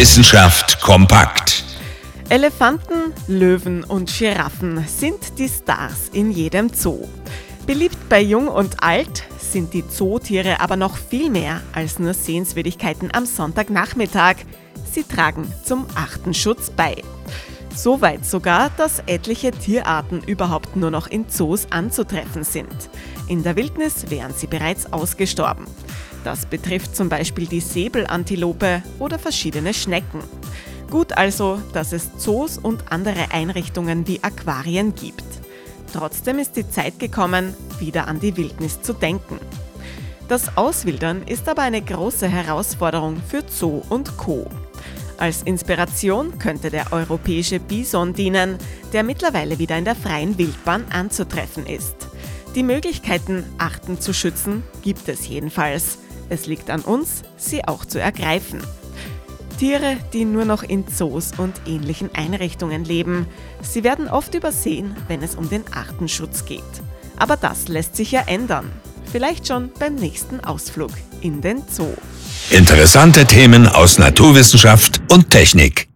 Wissenschaft kompakt. Elefanten, Löwen und Giraffen sind die Stars in jedem Zoo. Beliebt bei Jung und Alt sind die Zootiere aber noch viel mehr als nur Sehenswürdigkeiten am Sonntagnachmittag. Sie tragen zum Artenschutz bei. So weit sogar, dass etliche Tierarten überhaupt nur noch in Zoos anzutreffen sind. In der Wildnis wären sie bereits ausgestorben. Das betrifft zum Beispiel die Säbelantilope oder verschiedene Schnecken. Gut also, dass es Zoos und andere Einrichtungen wie Aquarien gibt. Trotzdem ist die Zeit gekommen, wieder an die Wildnis zu denken. Das Auswildern ist aber eine große Herausforderung für Zoo und Co. Als Inspiration könnte der europäische Bison dienen, der mittlerweile wieder in der freien Wildbahn anzutreffen ist. Die Möglichkeiten, Arten zu schützen, gibt es jedenfalls. Es liegt an uns, sie auch zu ergreifen. Tiere, die nur noch in Zoos und ähnlichen Einrichtungen leben. Sie werden oft übersehen, wenn es um den Artenschutz geht. Aber das lässt sich ja ändern. Vielleicht schon beim nächsten Ausflug in den Zoo. Interessante Themen aus Naturwissenschaft und Technik.